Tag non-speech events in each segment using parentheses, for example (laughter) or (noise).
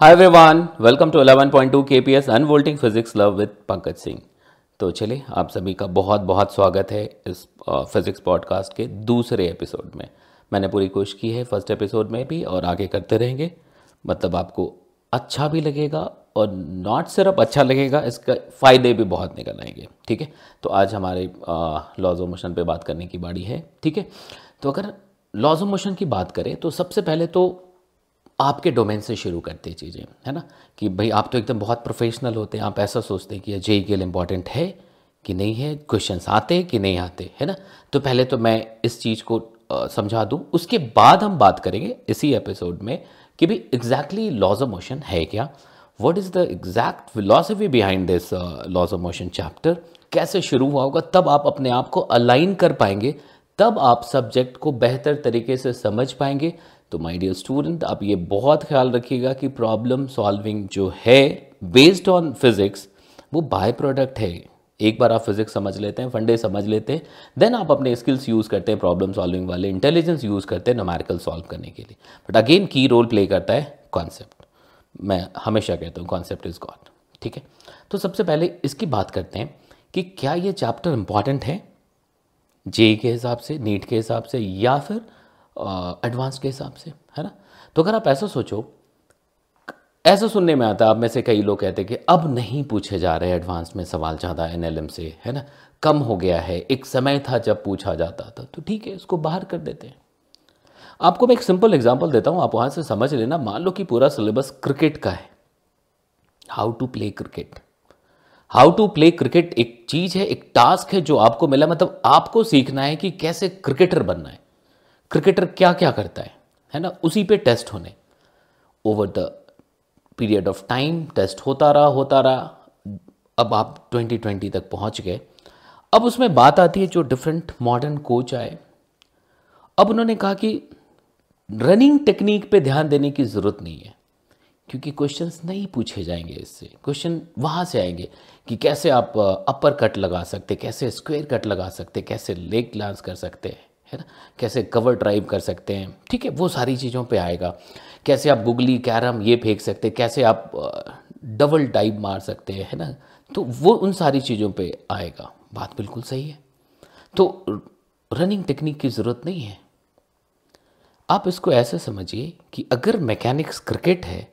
Hi everyone welcome to 11.2 KPS unfolding physics love with Pankaj Singh तो चलिए, आप सभी का बहुत बहुत स्वागत है इस फिजिक्स पॉडकास्ट के दूसरे एपिसोड में। मैंने पूरी कोशिश की है फ़र्स्ट एपिसोड में भी और आगे करते रहेंगे। मतलब आपको अच्छा भी लगेगा और नॉट सिर्फ़ अच्छा लगेगा, इसका फ़ायदे भी बहुत निकल आएँगे, ठीक है? तो आज हमारे लॉज ऑफ़ मोशन पे बात करने की बारी है, ठीक है? तो अगर लॉज ऑफ़ मोशन की बात करें तो सबसे पहले तो आपके डोमेन से शुरू करते हैं चीज़ें, है ना? कि भाई आप तो एकदम बहुत प्रोफेशनल होते हैं, आप ऐसा सोचते हैं कि जेई के लिए इंपॉर्टेंट है कि नहीं है क्वेश्चन आते हैं कि नहीं आते, है ना? तो पहले तो मैं इस चीज़ को समझा दूँ। उसके बाद हम बात करेंगे इसी एपिसोड में कि भाई एग्जैक्टली लॉज ऑफ़ मोशन है क्या? What is the exact philosophy behind this laws of motion chapter कैसे शुरू हुआ होगा? तब आप अपने आप को अलाइन कर पाएँगे, तब आप सब्जेक्ट को बेहतर तरीके से समझ पाएँगे तो माय डियर स्टूडेंट आप ये बहुत ख्याल रखिएगा कि प्रॉब्लम सॉल्विंग जो है बेस्ड ऑन फिजिक्स वो बाय प्रोडक्ट है। एक बार आप फिजिक्स समझ लेते हैं फंडे समझ लेते हैं देन आप अपने स्किल्स यूज़ करते हैं प्रॉब्लम सॉल्विंग वाले इंटेलिजेंस यूज़ करते हैं नोमेरिकल सॉल्व करने के लिए। But again key role play करता है कॉन्सेप्ट मैं हमेशा कहता हूँ कॉन्सेप्ट इज़ गॉड ठीक है? तो सबसे पहले इसकी बात करते हैं कि क्या ये चैप्टर इंपॉर्टेंट है? जे के हिसाब से नीट के हिसाब से, या फिर एडवांस के हिसाब से, है ना? तो अगर आप ऐसा सोचो, ऐसा सुनने में आता है, आप में से कई लोग कहते हैं कि अब नहीं पूछे जा रहे एडवांस में सवाल ज़्यादा एनएलएम से, है ना? कम हो गया है, एक समय था जब पूछा जाता था तो ठीक है इसको बाहर कर देते हैं। आपको मैं एक सिंपल एग्जांपल देता हूँ, आप वहाँ से समझ लेना, मान लो कि पूरा सिलेबस क्रिकेट का है। How to play cricket how to play cricket एक चीज़ है, एक टास्क है जो आपको मिला मतलब आपको सीखना है कि कैसे क्रिकेटर बनना है। क्रिकेटर क्या क्या करता है है ना? उसी पे टेस्ट होने। Over the period of time test होता रहा होता रहा। अब आप 2020 तक पहुँच गए। अब उसमें बात आती है जो डिफरेंट मॉडर्न कोच आए। अब उन्होंने कहा कि रनिंग टेक्निक पे ध्यान देने की ज़रूरत नहीं है, क्योंकि क्वेश्चंस नहीं पूछे जाएँगे इससे। क्वेश्चन वहाँ से आएँगे कि कैसे आप अपर कट लगा सकते, कैसे स्क्वायर कट लगा सकते, कैसे लेग ग्लांस कर सकते हैं। है ना? कैसे कवर ड्राइव कर सकते हैं? ठीक है, वो सारी चीज़ों पे आएगा। कैसे आप गुगली कैरम ये फेंक सकते हैं? कैसे आप डबल डाइव मार सकते हैं? है ना? तो वो उन सारी चीज़ों पे आएगा। बात बिल्कुल सही है। तो रनिंग टेक्निक की ज़रूरत नहीं है। आप इसको ऐसे समझिए कि अगर मैकेनिक्स क्रिकेट है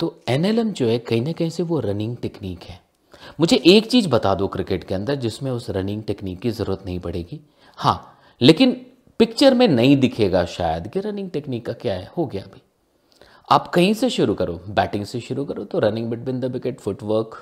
तो एनएलएम जो है, कहीं ना कहीं से वो रनिंग टेक्निक है। मुझे एक चीज़ बता दो क्रिकेट के अंदर जिसमें उस रनिंग टेक्निक की ज़रूरत नहीं पड़ेगी। हाँ लेकिन पिक्चर में नहीं दिखेगा शायद कि रनिंग टेक्निक का क्या है, हो गया अभी। आप कहीं से शुरू करो बैटिंग से शुरू करो तो running between the wicket footwork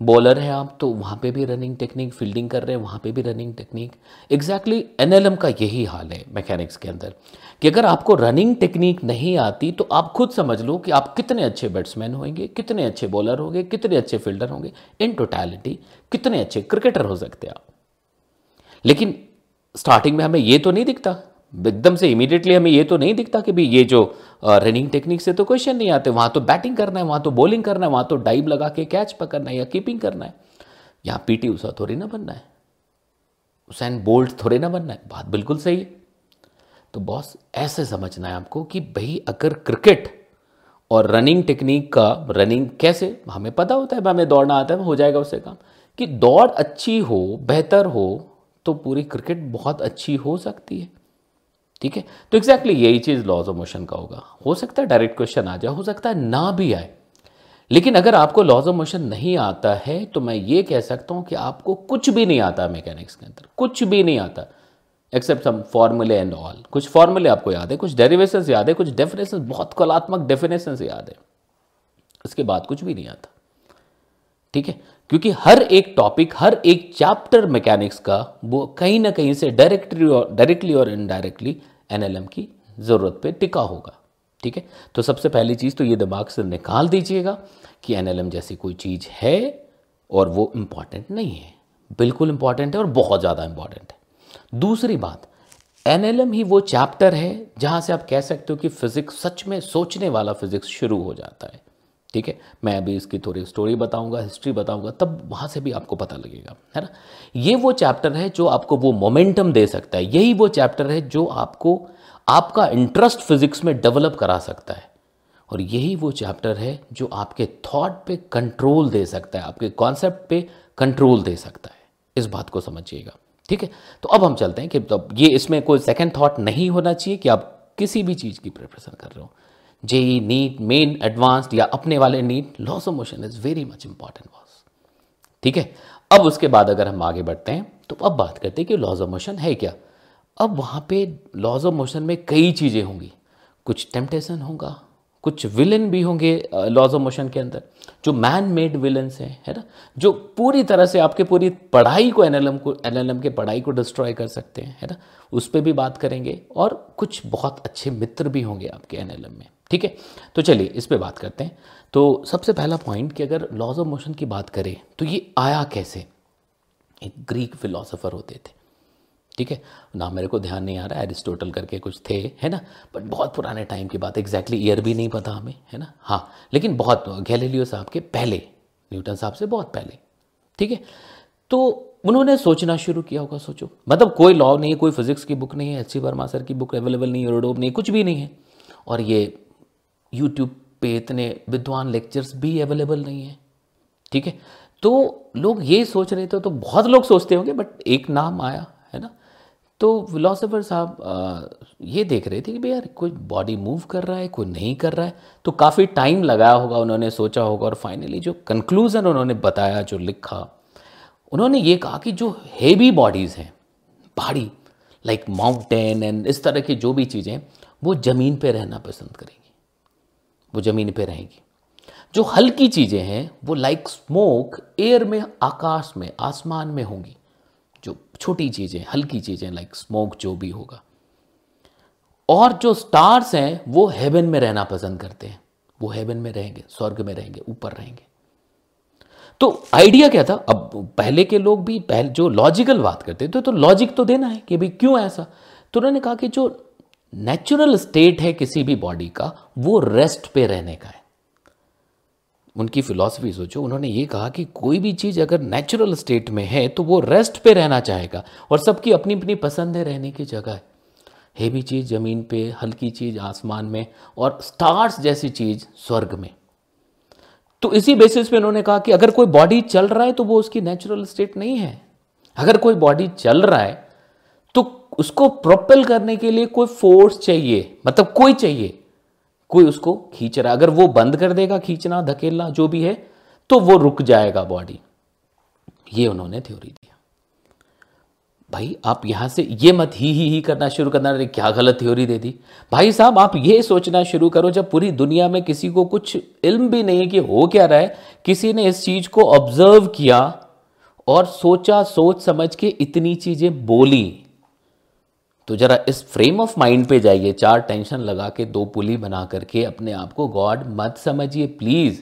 bowler है आप तो वहाँ पे भी रनिंग टेक्निक फील्डिंग कर रहे हैं, वहाँ पे भी रनिंग टेक्निक एग्जैक्टली एनएलएम का यही हाल है मैकेनिक्स के अंदर। कि अगर आपको रनिंग टेक्निक नहीं आती तो आप खुद समझ लो कि आप कितने अच्छे बैट्समैन होंगे, कितने अच्छे बॉलर होंगे, कितने अच्छे फील्डर होंगे। इन टोटैलिटी कितने अच्छे क्रिकेटर हो सकते हैं आप। लेकिन स्टार्टिंग में हमें ये तो नहीं दिखता। एकदम से इमीडिएटली हमें ये तो नहीं दिखता कि भाई ये जो रनिंग टेक्निक से तो क्वेश्चन नहीं आते। वहाँ तो बैटिंग करना है, वहाँ तो बॉलिंग करना है, वहाँ तो डाइव लगा के कैच पकड़ना है या कीपिंग करना है। यहाँ पीटी उषा थोड़ी ना बनना है। हुसैन बोल्ट थोड़े ना बनना है। बात बिल्कुल सही है। तो बॉस ऐसे समझना है आपको कि भाई अगर क्रिकेट और रनिंग टेक्निक का रनिंग कैसे? हमें पता होता है, हमें दौड़ना आता है, हो जाएगा उससे काम। कि दौड़ अच्छी हो, बेहतर हो तो पूरी क्रिकेट बहुत अच्छी हो सकती है। ठीक है? तो एग्जैक्टली exactly यही चीज़ लॉज ऑफ़ मोशन का होगा। हो सकता है डायरेक्ट क्वेश्चन आ जाए, हो सकता है ना भी आए। लेकिन अगर आपको लॉज ऑफ़ मोशन नहीं आता है तो मैं ये कह सकता हूँ कि आपको कुछ भी नहीं आता मैकेनिक्स के अंदर। कुछ भी नहीं आता। एक्सेप्ट सम फॉर्मूले एंड ऑल कुछ फॉर्मूले आपको याद है, कुछ डेरिवेशन याद है, कुछ डेफिनेशन बहुत कलात्मक डेफिनेशन याद है। उसके बाद कुछ भी नहीं आता। ठीक है? क्योंकि हर एक टॉपिक हर एक चैप्टर मैकेनिक्स का वो कहीं ना कहीं से डायरेक्टली और डायरेक्टली और इनडायरेक्टली एनएलएम की ज़रूरत पे टिका होगा। ठीक है? तो सबसे पहली चीज़ तो ये दिमाग से निकाल दीजिएगा कि एनएलएम जैसी कोई चीज़ है और वो इंपॉर्टेंट नहीं है। बिल्कुल इंपॉर्टेंट है और बहुत ज़्यादा इंपॉर्टेंट है। दूसरी बात एनएलएम ही वो चैप्टर है जहाँ से आप कह सकते हो कि फिज़िक्स सच में सोचने वाला फिज़िक्स शुरू हो जाता है। ठीक है? मैं अभी इसकी थोड़ी स्टोरी बताऊँगा हिस्ट्री बताऊँगा, तब वहाँ से भी आपको पता लगेगा, है ना? ये वो चैप्टर है जो आपको वो मोमेंटम दे सकता है। यही वो चैप्टर है जो आपको, आपका इंटरेस्ट फिजिक्स में डेवलप करा सकता है। और यही वो चैप्टर है जो आपके थॉट पे कंट्रोल दे सकता है, आपके कॉन्सेप्ट पे कंट्रोल दे सकता है। इस बात को समझिएगा, ठीक है? तो अब हम चलते हैं कि तो ये इसमें कोई सेकंड थॉट नहीं होना चाहिए कि आप किसी भी चीज़ की प्रिपरेशन कर रहे हो। जेई नीट मेन एडवांस्ड या अपने वाले NEET laws of motion is very much important was ठीक है? अब उसके बाद अगर हम आगे बढ़ते हैं तो अब बात करते हैं कि लॉज ऑफ़ मोशन है क्या? अब वहाँ पे लॉज ऑफ़ मोशन में कई चीज़ें होंगी। कुछ टेम्पटेशन होगा कुछ विलन भी होंगे लॉज ऑफ़ मोशन के अंदर, जो मैन मेड विलन्स हैं, है ना? जो पूरी तरह से आपके पूरी पढ़ाई को एनएलएम को एनएलएम के पढ़ाई को डिस्ट्रॉय कर सकते हैं, है ना? उस पर भी बात करेंगे और कुछ बहुत अच्छे मित्र भी होंगे आपके एनएलएम में, ठीक है? तो चलिए, इस पर बात करते हैं। तो सबसे पहला पॉइंट कि अगर लॉज ऑफ़ मोशन की बात करें तो ये आया कैसे? एक ग्रीक फिलोसोफर होते थे। ठीक है? ना मेरे को ध्यान नहीं आ रहा, एरिस्टोटल करके कुछ थे, है ना? बट बहुत पुराने टाइम की बात एग्जैक्टली ईयर भी नहीं पता हमें, है ना? हाँ लेकिन बहुत, गैलीलियो साहब के पहले, न्यूटन साहब से बहुत पहले, ठीक है? तो उन्होंने सोचना शुरू किया होगा, सोचो। मतलब कोई लॉ नहीं है, कोई फिजिक्स की बुक नहीं है एच सी वर्मा सर की बुक अवेलेबल नहीं है रोडोप नहीं, कुछ भी नहीं है। और ये यूट्यूब पे इतने विद्वान लेक्चर्स भी अवेलेबल नहीं है, ठीक है? तो लोग ये सोच रहे थे तो बहुत लोग सोचते होंगे बट एक नाम आया तो फिलोसोफर साहब ये देख रहे थे कि भाई यार, कोई बॉडी मूव कर रहा है, कोई नहीं कर रहा है तो काफ़ी टाइम लगाया होगा, उन्होंने सोचा होगा और फाइनली जो कंक्लूज़न उन्होंने बताया, जो लिखा, उन्होंने ये कहा कि जो हेवी बॉडीज़ हैं पहाड़ी लाइक माउंटेन एंड इस तरह की जो भी चीज़ें वो ज़मीन पे रहना पसंद करेंगी, वो ज़मीन पे रहेंगी। जो हल्की चीज़ें हैं, वो लाइक स्मोक एयर में, आकाश में, आसमान में होंगी। छोटी चीज़ें, हल्की चीज़ें लाइक स्मोक जो भी होगा। और जो स्टार्स हैं, वो हेवन में रहना पसंद करते हैं। वो हेवन में रहेंगे, स्वर्ग में रहेंगे, ऊपर रहेंगे। तो आइडिया क्या था? अब पहले के लोग भी पहले जो लॉजिकल बात करते थे तो लॉजिक तो देना है कि भाई क्यों ऐसा? तो उन्होंने कहा कि जो नेचुरल स्टेट है किसी भी बॉडी का, वो रेस्ट पे रहने का है। उनकी फिलॉसफी सोचो, उन्होंने ये कहा कि कोई भी चीज़ अगर नेचुरल स्टेट में है तो वो रेस्ट पे रहना चाहेगा और सबकी अपनी अपनी पसंद है रहने की जगह। हेवी चीज़ ज़मीन पे, हल्की चीज़ आसमान में और स्टार्स जैसी चीज़ स्वर्ग में। तो इसी बेसिस पे उन्होंने कहा कि अगर कोई बॉडी चल रहा है तो वो उसकी नेचुरल स्टेट नहीं है। अगर कोई बॉडी चल रहा है तो उसको प्रोपेल करने के लिए कोई फोर्स चाहिए मतलब कोई चाहिए। कोई उसको खींच रहा अगर वो बंद कर देगा खींचना, धकेलना, जो भी है तो वो रुक जाएगा बॉडी ये उन्होंने थ्योरी दिया। भाई, आप यहाँ से ये मत ही ही ही करना शुरू करना, अरे क्या गलत थ्योरी दे दी। भाई साहब, आप ये सोचना शुरू करो, जब पूरी दुनिया में किसी को कुछ इल्म भी नहीं है कि हो क्या रहा है, किसी ने इस चीज़ को ऑब्ज़र्व किया और सोचा, सोच समझ के इतनी चीज़ें बोली। तो ज़रा इस फ्रेम ऑफ़ माइंड पे जाइए, चार टेंशन लगा के, दो पुली बना करके अपने आप को गॉड मत समझिए प्लीज़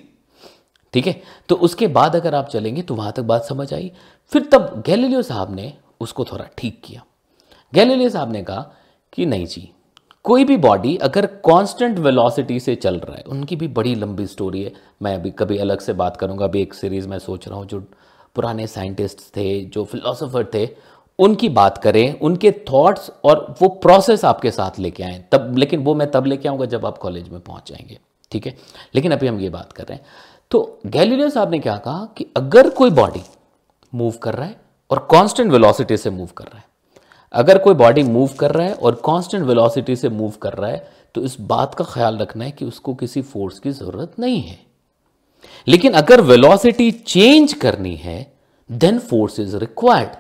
ठीक है? तो उसके बाद अगर आप चलेंगे तो वहाँ तक बात समझ आई। फिर तब गैलीलियो साहब ने उसको थोड़ा ठीक किया। गैलीलियो साहब ने कहा कि नहीं जी, कोई भी बॉडी अगर कांस्टेंट वेलोसिटी से चल रहा है, उनकी भी बड़ी लंबी स्टोरी है। मैं अभी कभी अलग से बात करूँगा, अभी एक सीरीज़ में सोच रहा हूँ, जो पुराने साइंटिस्ट थे, जो फिलोसोफर थे उनकी बात करें, उनके थॉट्स और वो प्रोसेस आपके साथ लेके आए। तब, लेकिन वो मैं तब लेके आऊँगा जब आप कॉलेज में पहुँच जाएँगे, ठीक है? लेकिन अभी हम ये बात कर रहे हैं। तो गैलीलियो साहब ने क्या कहा कि अगर कोई बॉडी मूव कर रहा है और कांस्टेंट वेलोसिटी से मूव कर रहा है, अगर कोई बॉडी मूव कर रहा है और कांस्टेंट वेलोसिटी से मूव कर रहा है तो इस बात का ख्याल रखना है कि उसको किसी फोर्स की ज़रूरत नहीं है। लेकिन अगर वेलोसिटी चेंज करनी है देन फोर्स इज़ रिक्वायर्ड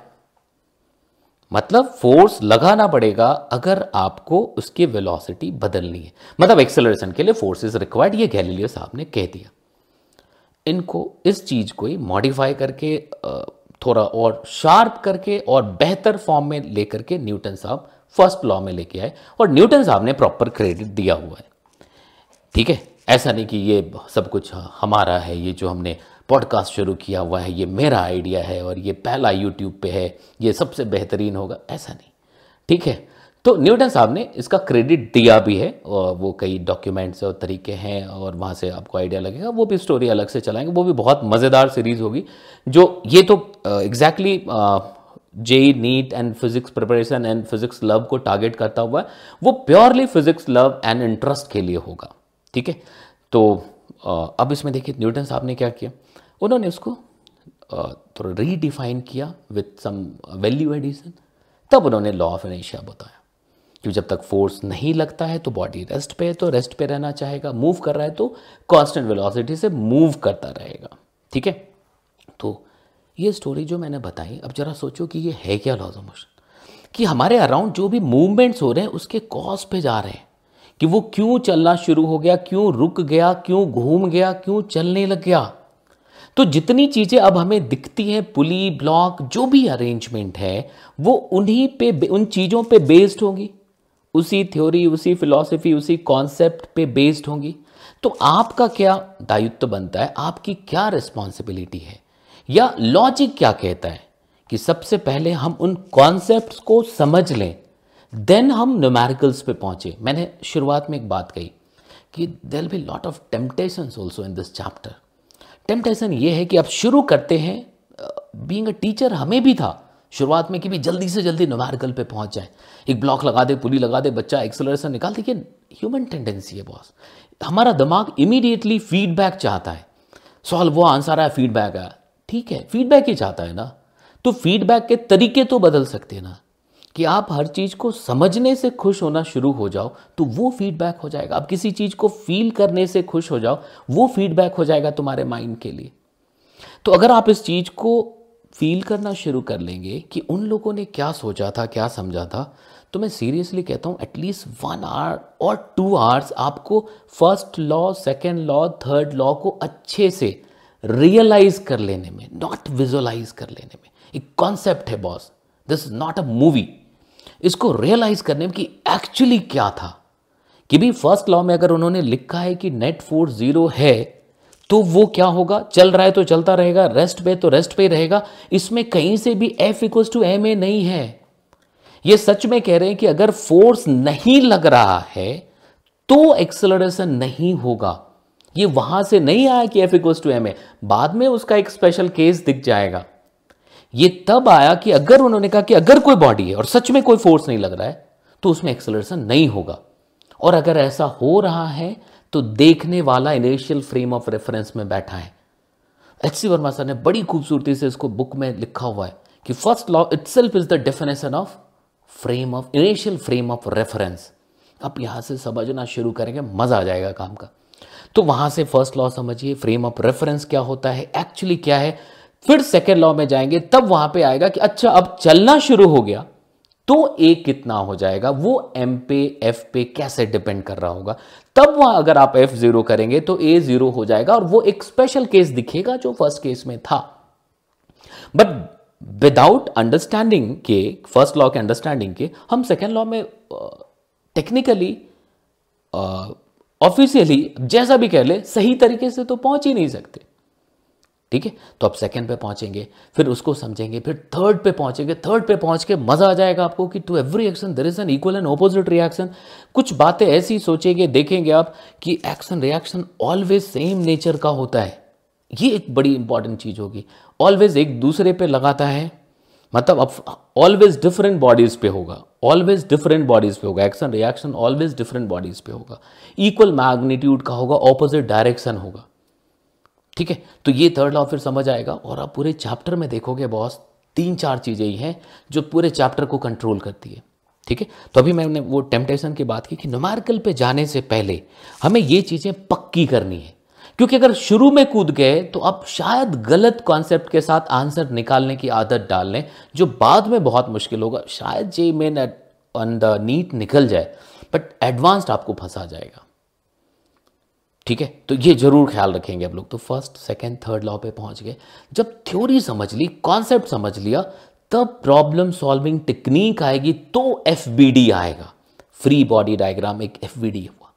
मतलब फोर्स लगाना पड़ेगा अगर आपको उसकी वेलोसिटी बदलनी है। मतलब एक्सेलरेशन के लिए फोर्स इज़ रिक्वायर्ड ये गैलीलियो साहब ने कह दिया। इनको इस चीज़ को ही मॉडिफाई करके थोड़ा और शार्प करके और बेहतर फॉर्म में लेकर के न्यूटन साहब फ़र्स्ट लॉ में लेके आए और न्यूटन साहब ने प्रॉपर क्रेडिट दिया हुआ है। ठीक है? ऐसा नहीं कि ये सब कुछ हमारा है, ये जो हमने पॉडकास्ट शुरू किया हुआ है, ये मेरा आइडिया है और ये पहला यूट्यूब पे है, ये सबसे बेहतरीन होगा, ऐसा नहीं। ठीक है? तो न्यूटन साहब ने इसका क्रेडिट दिया भी है, और वो कई डॉक्यूमेंट्स और तरीके हैं, और वहाँ से आपको आइडिया लगेगा, वो भी स्टोरी अलग से चलाएँगे, वो भी बहुत मज़ेदार सीरीज़ होगी, जो ये तो exactly J NEET and physics preparation and physics love को टारगेट करता हुआ है, वो purely physics love and interest के लिए होगा। ठीक है? तो अब इसमें देखिए, न्यूटन साहब ने क्या किया? उन्होंने उसको थोड़ा रीडिफाइन किया विथ सम वैल्यू एडिशन तब उन्होंने लॉ ऑफ़ इनेशिया बताया कि जब तक फोर्स नहीं लगता है तो बॉडी रेस्ट पे है तो रेस्ट पे रहना चाहेगा। मूव कर रहा है तो कांस्टेंट वेलोसिटी से मूव करता रहेगा। ठीक है? तो ये स्टोरी जो मैंने बताई, अब जरा सोचो कि ये है क्या लॉज ऑफ़ मोशन कि हमारे अराउंड जो भी मूवमेंट्स हो रहे हैं, उसके कॉज पे जा रहे हैं। कि वो क्यों चलना शुरू हो गया, क्यों रुक गया, क्यों घूम गया, क्यों चलने लग गया? तो जितनी चीज़ें अब हमें दिखती हैं, पुली, ब्लॉक, जो भी अरेंजमेंट है, वो उन्हीं पे उन चीज़ों पे बेस्ड होगी। उसी थ्योरी उसी फिलॉसफी उसी कॉन्सेप्ट पे बेस्ड होंगी। तो आपका क्या दायित्व बनता है? आपकी क्या रिस्पॉन्सिबिलिटी है? या लॉजिक क्या कहता है? कि सबसे पहले हम उन कॉन्सेप्ट को समझ लें देन हम न्यूमेरिकल्स पे पहुँचे। मैंने शुरुआत में एक बात कही कि there be lot of temptation also in this chapter temptation ये है कि आप शुरू करते हैं बींग अ टीचर हमें भी था, शुरुआत में कि भी जल्दी से जल्दी न्यूमेरिकल पे पहुँच जाए। एक ब्लॉक लगा दे, पुली लगा दे, बच्चा एक्सलरेशन निकाल देखिए ह्यूमन टेंडेंसी है बॉस हमारा दिमाग इमीडिएटली फीडबैक चाहता है। सॉल्व वो आंसर आया फीडबैक आया। ठीक है फीडबैक ही चाहता है ना। तो फीडबैक के तरीके तो बदल सकते हैं ना। कि आप हर चीज़ को समझने से खुश होना शुरू हो जाओ तो वो फीडबैक हो जाएगा। आप किसी चीज़ को फील करने से खुश हो जाओ, वो फीडबैक हो जाएगा तुम्हारे माइंड के लिए। तो अगर आप इस चीज़ को फील करना शुरू कर लेंगे कि उन लोगों ने क्या सोचा था, क्या समझा था तो मैं सीरियसली कहता हूँ एटलीस्ट वन आवर और टू आवर्स आपको first law second law third law को अच्छे से रियलाइज़ कर लेने में नॉट विजुअलाइज कर लेने में। एक कॉन्सेप्ट है boss this is not a movie इसको रियलाइज़ करने में कि एक्चुअली क्या था। कि भी फ़र्स्ट लॉ में अगर उन्होंने लिखा है कि नेट फोर्स ज़ीरो है तो वो क्या होगा? चल रहा है तो चलता रहेगा रेस्ट पे तो रेस्ट पे रहेगा। इसमें कहीं से भी F equal to M A नहीं है। ये सच में कह रहे हैं कि अगर फोर्स नहीं लग रहा है तो एक्सलरेशन नहीं होगा। ये वहाँ से नहीं आया कि F equal to M A बाद में उसका एक स्पेशल केस दिख जाएगा। ये तब आया कि अगर उन्होंने कहा कि अगर कोई बॉडी है और सच में कोई फोर्स नहीं लग रहा है तो उसमें एक्सलरेशन नहीं होगा। और अगर ऐसा हो रहा है तो देखने वाला इनिशियल फ्रेम ऑफ़ रेफरेंस में बैठा है। एच सी वर्मा सर ने बड़ी खूबसूरती से इसको बुक में लिखा हुआ है कि first law itself is the definition of frame of inertial frame of reference आप यहाँ से समझना शुरू करेंगे, मज़ा आ जाएगा काम का। तो वहाँ से फ़र्स्ट लॉ समझिए फ्रेम ऑफ़ रेफरेंस क्या होता है एक्चुअली क्या है? फिर सेकेंड लॉ में जाएँगे, तब वहाँ पे आएगा कि अच्छा अब चलना शुरू हो गया तो ए कितना हो जाएगा? वो एम पे एफ़ पे कैसे डिपेंड कर रहा होगा? तब वहाँ अगर आप एफ़ ज़ीरो करेंगे तो ए ज़ीरो हो जाएगा और वो एक स्पेशल केस दिखेगा जो फ़र्स्ट केस में था। बट विदाउट अंडरस्टैंडिंग के फ़र्स्ट लॉ के अंडरस्टैंडिंग के, हम सेकेंड लॉ में टेक्निकली ऑफिशियली जैसा भी कह ले, सही तरीके से तो पहुँच ही नहीं सकते। ठीक है? तो आप सेकंड पे पहुँचेंगे, फिर उसको समझेंगे, फिर थर्ड पे पहुँचेंगे थर्ड पे पहुँच के मज़ा आ जाएगा आपको कि to every action there is an equal and opposite reaction कुछ बातें ऐसी सोचेंगे, देखेंगे आप कि action reaction always same nature का होता है। ये एक बड़ी इंपॉर्टेंट चीज़ होगी। ऑलवेज एक दूसरे पे लगाता है। मतलब अब ऑलवेज डिफरेंट बॉडीज पे होगा। ऑलवेज डिफरेंट बॉडीज पे होगा। Action reaction always different bodies पे होगा। इक्वल मैग्नीट्यूड का होगा ऑपोजिट डायरेक्शन होगा। ठीक है? तो ये थर्ड लॉ फिर समझ आएगा। और आप पूरे चैप्टर में देखोगे बॉस तीन चार चीज़ें ही हैं जो पूरे चैप्टर को कंट्रोल करती है। ठीक है? तो अभी मैंने वो टेम्पटेशन की बात की कि नुमार्कल पे जाने से पहले हमें ये चीज़ें पक्की करनी है। क्योंकि अगर शुरू में कूद गए तो आप शायद गलत कॉन्सेप्ट के साथ आंसर निकालने की आदत डाल लें, जो बाद में बहुत मुश्किल होगा। शायद J main on the NEET निकल जाए बट एडवांस्ड आपको फंसा जाएगा। ठीक है? तो ये ज़रूर ख्याल रखेंगे आप लोग। तो फ़र्स्ट सेकेंड थर्ड लॉ पे पहुँच गए। जब थ्योरी समझ ली कॉन्सेप्ट समझ लिया, तब प्रॉब्लम सॉल्विंग टेक्निक आएगी तो एफबीडी आएगा। फ्री बॉडी डायग्राम एक एफबीडी हुआ।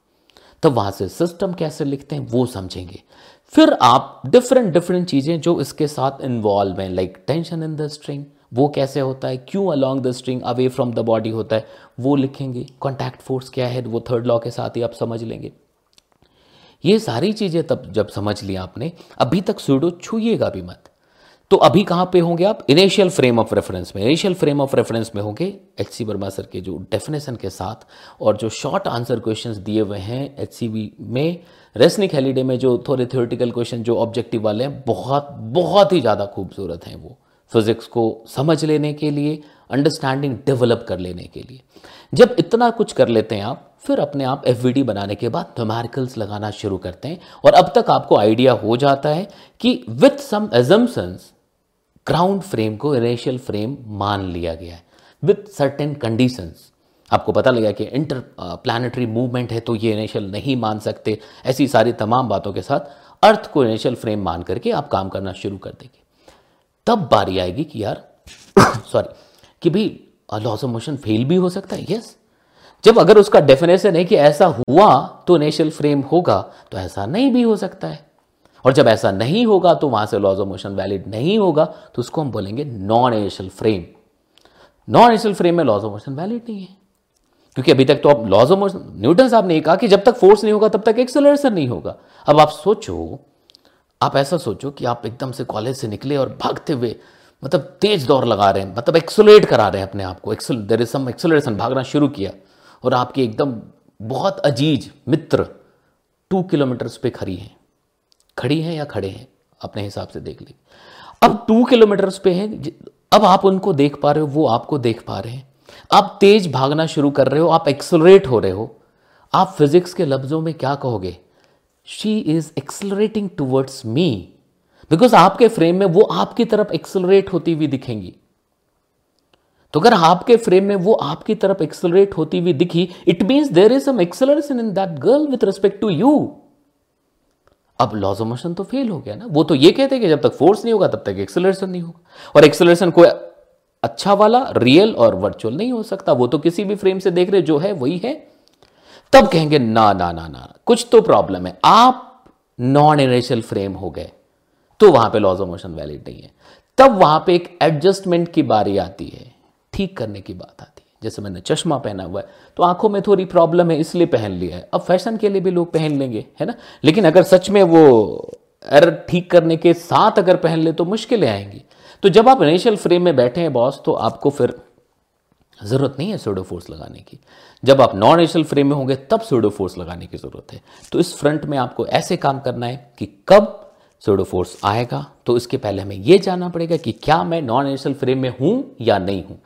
तब वहाँ से सिस्टम कैसे लिखते हैं, वो समझेंगे। फिर आप डिफरेंट डिफरेंट चीज़ें जो इसके साथ इन्वॉल्व हैं like tension in the string वो कैसे होता है, क्यों along the string away from the body होता है, वो लिखेंगे। कॉन्टैक्ट फोर्स क्या है, वो थर्ड लॉ के साथ ही आप समझ लेंगे। ये सारी चीज़ें तब जब समझ लिया आपने, अभी तक सूडो छूएगा भी मत। तो अभी कहाँ पे होंगे आप? इनिशियल फ्रेम ऑफ़ रेफरेंस में। इनिशियल फ्रेम ऑफ़ रेफरेंस में होंगे एच सी वर्मा सर के जो डेफिनेशन के साथ और जो शॉर्ट आंसर क्वेश्चंस दिए हुए हैं एच सी में रेसनिक हेलीडे में जो थोड़े थियोरटिकल क्वेश्चन जो ऑब्जेक्टिव वाले हैं, बहुत बहुत ही ज़्यादा खूबसूरत हैं वो। फिजिक्स को समझ लेने के लिए अंडरस्टैंडिंग डेवलप कर लेने के लिए। जब इतना कुछ कर लेते हैं आप, फिर अपने आप एफवीडी बनाने के बाद न्यूमेरिकल्स लगाना शुरू करते हैं और अब तक आपको आइडिया हो जाता है कि with some assumptions ground frame को इनिशियल फ्रेम मान लिया गया है। विथ सर्टेन कंडीशंस आपको पता लगा कि इंटर प्लानिटरी मूवमेंट है तो ये इनिशियल नहीं मान सकते। ऐसी सारी तमाम बातों के साथ अर्थ को इनिशियल फ्रेम मान करके आप काम करना शुरू कर देंगे। तब बारी आएगी कि यार (coughs) सॉरी कि भाई लॉस ऑफ़ मोशन फेल भी हो सकता है? यस जब अगर उसका डेफिनेशन है कि ऐसा हुआ तो इनिशियल फ्रेम होगा तो ऐसा नहीं भी हो सकता है। और जब ऐसा नहीं होगा तो वहाँ से लॉज ऑफ़ मोशन वैलिड नहीं होगा तो उसको हम बोलेंगे non inertial frame non inertial frame में लॉज ऑफ़ मोशन वैलिड नहीं है। क्योंकि अभी तक तो आप लॉज ऑफ़ मोशन न्यूटन साहब ने कहा कि जब तक फोर्स नहीं होगा, तब तक एक्सेलरेशन नहीं होगा। अब आप सोचो, आप ऐसा सोचो कि आप एकदम से कॉलेज से निकले और भागते हुए मतलब तेज दौड़ लगा रहे हैं मतलब एक्सोलेट करा रहे हैं अपने आप को देर इज़ सम एक्सोलेशन भागना शुरू किया और आपकी एकदम बहुत अज़ीज़ मित्र टू किलोमीटर्स पे खड़ी हैं। खड़ी हैं या खड़े हैं? अपने हिसाब से देख ली अब टू किलोमीटर्स पे हैं अब आप उनको देख पा रहे हो, वो आपको देख पा रहे हैं। आप तेज भागना शुरू कर रहे हो, आप एक्सलरेट हो रहे हो। आप फिजिक्स के लफ्जों में क्या कहोगे? She is accelerating towards me because आपके फ्रेम में वो आपकी तरफ़ एक्सलरेट होती हुई दिखेंगी। तो अगर आपके फ्रेम में वो आपकी तरफ़ एक्सलरेट होती हुई दिखी it means there is some acceleration in that girl with respect to you अब लॉज ऑफ़ मोशन तो फेल हो गया ना। वो तो ये कहते हैं कि जब तक फोर्स नहीं होगा, तब तक एक्सलरेशन नहीं होगा। और एक्सलरेशन कोई अच्छा वाला रियल और वर्चुअल नहीं हो सकता। वो तो किसी भी फ्रेम से देख रहे जो है, वही है। तब कहेंगे, ना ना ना ना, कुछ तो प्रॉब्लम है। आप नॉन इनिशियल फ्रेम हो गए। तो वहाँ पे लॉज ऑफ़ मोशन वैलिड नहीं है। तब वहाँ पे एक एडजस्टमेंट की बारी आती है। ठीक करने की बात आती है। जैसे मैंने चश्मा पहना हुआ है तो आँखों में थोड़ी प्रॉब्लम है, इसलिए पहन लिया है। अब फ़ैशन के लिए भी लोग पहन लेंगे, है ना? लेकिन अगर सच में वो एरर ठीक करने के साथ अगर पहन ले तो मुश्किलें आएँगी। तो जब आप इनिशियल फ्रेम में बैठे हैं बॉस तो आपको फिर ज़रूरत नहीं है सोडो फोर्स लगाने की। जब आप नॉन इनिशियल फ्रेम में होंगे, तब सोडो फोर्स लगाने की ज़रूरत है। तो इस फ्रंट में आपको ऐसे काम करना है कि कब सोडो फोर्स आएगा तो इसके पहले हमें यह जानना पड़ेगा कि क्या मैं नॉन इनिशियल फ्रेम में हूँ या नहीं हूँ।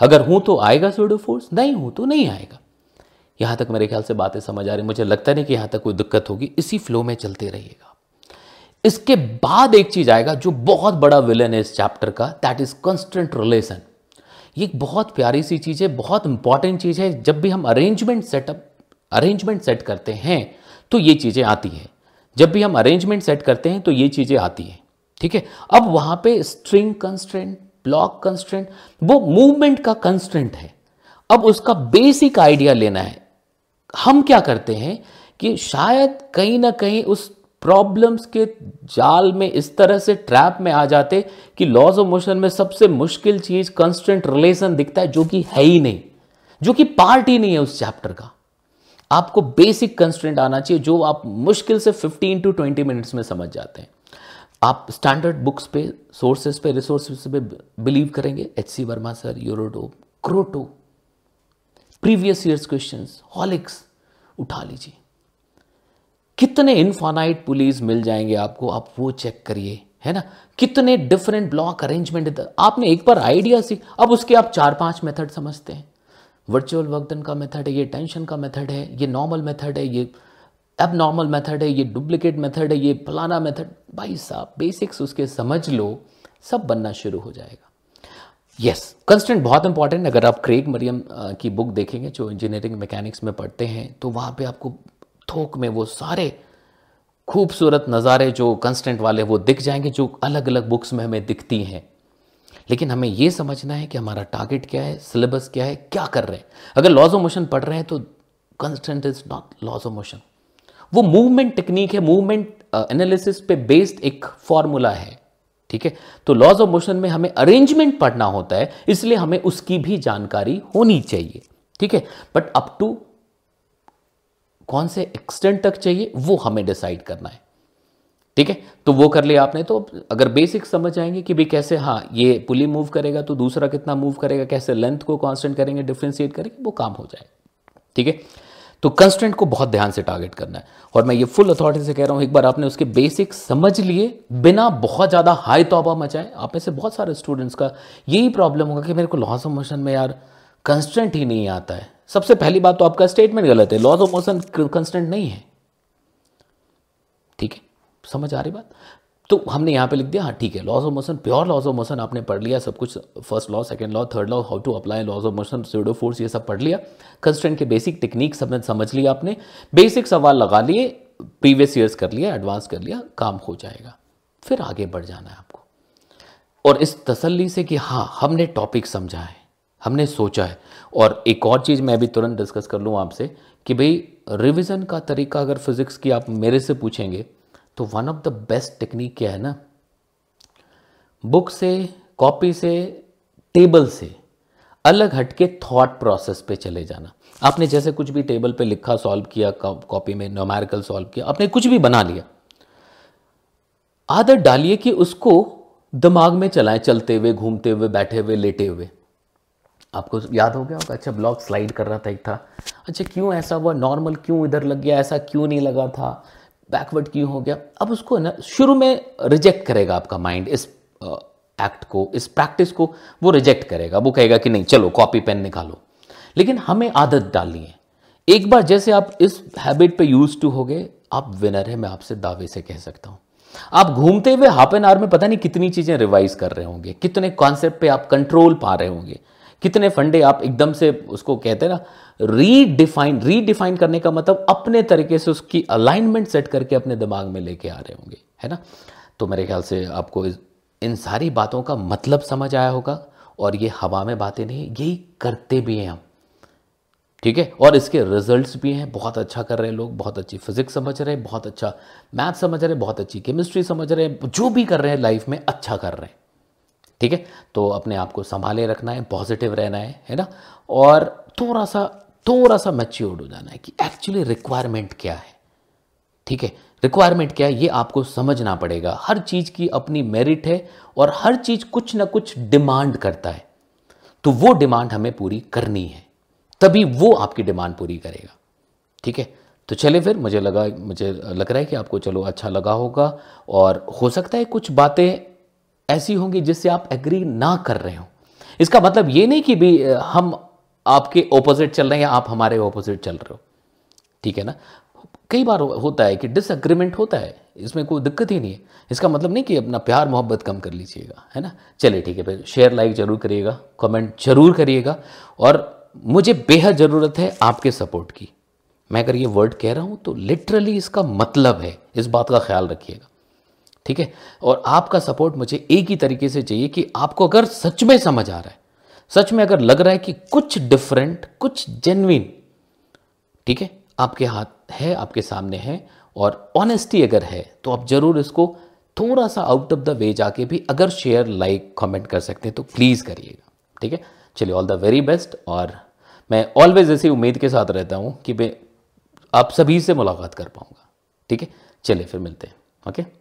अगर हूँ तो आएगा सोडो फोर्स नहीं हूँ तो नहीं आएगा। यहाँ तक मेरे ख्याल से बातें समझ आ रही मुझे लगता नहीं कि यहाँ तक कोई दिक्कत होगी। इसी फ्लो में चलते रहिएगा। इसके बाद एक चीज़ आएगा जो बहुत बड़ा विलन है इस चैप्टर का दैट इज़ कॉन्स्टेंट रिलेशन ये एक बहुत प्यारी सी चीज़ है, बहुत इंपॉर्टेंट चीज़ है। जब भी हम अरेंजमेंट सेटअप अरेंजमेंट सेट करते हैं तो ये चीज़ें आती हैं। जब भी हम अरेंजमेंट सेट करते हैं तो ये चीज़ें आती हैं। ठीक है? अब वहाँ पे स्ट्रिंग कंस्ट्रेंट ब्लॉक कंस्ट्रेंट वो मूवमेंट का कंस्ट्रेंट है। अब उसका बेसिक आइडिया लेना है। हम क्या करते हैं कि शायद कहीं ना कहीं उस प्रॉब्लम्स के जाल में इस तरह से ट्रैप में आ जाते कि लॉज ऑफ़ मोशन में सबसे मुश्किल चीज़ कंस्टेंट रिलेशन दिखता है, जो कि है ही नहीं, जो कि पार्ट ही नहीं है उस चैप्टर का। आपको बेसिक कंस्टेंट आना चाहिए जो आप मुश्किल से 15 टू 20 मिनट्स में समझ जाते हैं। आप स्टैंडर्ड बुक्स पे सोर्सेस पे रिसोर्सेस पे बिलीव करेंगे। H C Verma sir यूरोडो क्रोटो previous years question हॉलिक्स उठा लीजिए। कितने इनफानाइट पुलिस मिल जाएँगे आपको? आप वो चेक करिए, है ना? कितने डिफरेंट ब्लॉक अरेंजमेंट आपने एक बार आइडिया सीख, अब उसके आप चार पाँच मेथड समझते हैं। वर्चुअल वर्कडन का मेथड है, ये टेंशन का मेथड है, ये नॉर्मल मेथड है, ये अब नॉर्मल मेथड है, ये डुप्लीकेट मेथड है, ये फलाना मेथड भाई साहब बेसिक्स उसके समझ लो, सब बनना शुरू हो जाएगा। यस कंस्टेंट बहुत इंपॉर्टेंट अगर आप क्रेग मरियम की बुक देखेंगे, जो इंजीनियरिंग मैकेनिक्स में पढ़ते हैं तो वहाँ पे आपको थोक में वो सारे खूबसूरत नज़ारे जो कंस्टेंट वाले वो दिख जाएँगे, जो अलग अलग बुक्स में हमें दिखती हैं। लेकिन हमें ये समझना है कि हमारा टारगेट क्या है सिलेबस क्या है क्या कर रहे हैं। अगर लॉज ऑफ़ मोशन पढ़ रहे हैं तो constant is not laws of motion वो मूवमेंट टेक्निक है मूवमेंट एनालिसिस uh, पे बेस्ड एक फॉर्मूला है ठीक है? तो लॉज ऑफ़ मोशन में हमें अरेंजमेंट पढ़ना होता है इसलिए हमें उसकी भी जानकारी होनी चाहिए ठीक है? बट अप टू कौन से एक्सटेंट तक चाहिए वो हमें डिसाइड करना है। ठीक है? तो वो कर लिया आपने तो अगर बेसिक समझ आएँगे कि भाई कैसे हाँ ये पुली मूव करेगा तो दूसरा कितना मूव करेगा, कैसे लेंथ को कांस्टेंट करेंगे डिफ्रेंशिएट करेंगे, वो काम हो जाएगा। ठीक है? तो कंस्टेंट को बहुत ध्यान से टारगेट करना है। और मैं ये फुल अथॉरिटी से कह रहा हूँ, एक बार आपने उसके बेसिक समझ लिए, बिना बहुत ज़्यादा हाई तोबा मचाए, आप में से बहुत सारे स्टूडेंट्स का यही प्रॉब्लम होगा कि मेरे को लॉस ऑफ़ मोशन में यार कंस्टेंट ही नहीं आता है। सबसे पहली बात तो आपका स्टेटमेंट गलत है। लॉस ऑफ़ मोशन कंस्टेंट नहीं है। समझ आ रही बात? तो हमने यहाँ पे लिख दिया हाँ ठीक है laws of motion pure laws of motion आपने पढ़ लिया, सब कुछ first law second law third law how to apply laws of motion pseudo force ये सब पढ़ लिया कंस्टेंट के बेसिक टेक्निक सब समझ लिया आपने बेसिक सवाल लगा लिए प्रीवियस ईयर्स कर लिया एडवांस कर लिया, काम हो जाएगा, फिर आगे बढ़ जाना है आपको। और इस तसल्ली से कि हाँ हमने टॉपिक समझा है, हमने सोचा है, और एक और चीज़ मैं अभी तुरंत डिस्कस कर लूँ आपसे कि भाई रिविज़न का तरीका अगर फिज़िक्स की आप मेरे से पूछेंगे तो one of the best technique क्या है ना? बुक से कॉपी से टेबल से अलग हटके थॉट प्रोसेस पे चले जाना। आपने जैसे कुछ भी टेबल पे लिखा सॉल्व किया कॉपी में नोमैरिकल सॉल्व किया, आपने कुछ भी बना लिया। आदत डालिए कि उसको दिमाग में चलाएँ, चलते हुए, घूमते हुए, बैठे हुए, लेटे हुए। आपको याद हो गया होगा? अच्छा ब्लॉग स्लाइड कर रहा था एक था। अच्छा क्यों ऐसा हुआ? नॉर्मल क्यों इधर लग गया? ऐसा क्यों नहीं लगा था? बैकवर्ड क्यों हो गया? अब उसको ना शुरू में रिजेक्ट करेगा आपका माइंड इस एक्ट को, इस प्रैक्टिस को, वो रिजेक्ट करेगा। वो कहेगा कि नहीं, चलो कॉपी पेन निकालो। लेकिन हमें आदत डालनी है। एक बार जैसे आप इस हैबिट पे यूज़ टू हो गए, आप विनर है, मैं आपसे दावे से कह सकता हूँ। आप घूमते हुए हाफ़ एन आवर में पता नहीं कितनी चीज़ें रिवाइज कर रहे होंगे, कितने कॉन्सेप्ट पे आप कंट्रोल पा रहे होंगे। कितने फंडे आप एकदम से उसको कहते हैं ना रीडिफाइन रीडिफाइन करने का मतलब अपने तरीके से उसकी अलाइनमेंट सेट करके अपने दिमाग में लेके आ रहे होंगे, है ना? तो मेरे ख्याल से आपको इन सारी बातों का मतलब समझ आया होगा और ये हवा में बातें नहीं, यही करते भी हैं हम, ठीक है? और इसके रिजल्ट्स भी हैं, बहुत अच्छा कर रहे हैं लोग, बहुत अच्छी फिजिक्स समझ रहे हैं, बहुत अच्छा मैथ समझ रहे हैं, बहुत अच्छी केमिस्ट्री समझ रहे हैं, जो भी कर रहे हैं लाइफ में अच्छा कर रहे हैं। ठीक है? तो अपने आप को संभाले रखना है पॉजिटिव रहना है है ना? और थोड़ा सा थोड़ा सा मैच्योर्ड हो जाना है कि एक्चुअली रिक्वायरमेंट क्या है? ठीक है? रिक्वायरमेंट क्या है? ये आपको समझना पड़ेगा। हर चीज़ की अपनी मेरिट है और हर चीज़ कुछ ना कुछ डिमांड करता है। तो वो डिमांड हमें पूरी करनी है। तभी वो आपकी डिमांड पूरी करेगा। ठीक है? तो चले फिर, मुझे लगा, मुझे लग रहा है कि आपको चलो अच्छा लगा होगा और हो सकता है कुछ बातें ऐसी होंगी जिससे आप एग्री ना कर रहे हो। इसका मतलब ये नहीं कि भी हम आपके ऑपोजिट चल रहे हैं या आप हमारे ऑपोजिट चल रहे हो। ठीक है ना? कई बार होता है कि डिसएग्रीमेंट होता है, इसमें कोई दिक्कत ही नहीं है। इसका मतलब नहीं कि अपना प्यार, मोहब्बत कम कर लीजिएगा, है ना? चलिए ठीक है, फिर शेयर लाइक ज़रूर करिएगा कमेंट ज़रूर करिएगा और मुझे बेहद ज़रूरत है आपके सपोर्ट की। मैं अगर ये वर्ड कह रहा हूँ तो लिटरली इसका मतलब है, इस बात का ख्याल रखिएगा। ठीक है? और आपका सपोर्ट मुझे एक ही तरीके से चाहिए कि आपको अगर सच में समझ आ रहा है, सच में अगर लग रहा है कि कुछ डिफरेंट कुछ जेन्युइन ठीक है? आपके हाथ है, आपके सामने है और ऑनेस्टी अगर है तो आप ज़रूर इसको थोड़ा सा आउट ऑफ़ द वे जाके भी अगर शेयर लाइक कमेंट कर सकते हैं तो प्लीज़ करिएगा, ठीक है? चलिए ऑल द वेरी बेस्ट और मैं ऑलवेज ऐसी उम्मीद के साथ रहता हूँ कि मैं आप सभी से मुलाकात कर पाऊँगा, ठीक है? चलिए, फिर मिलते हैं ओके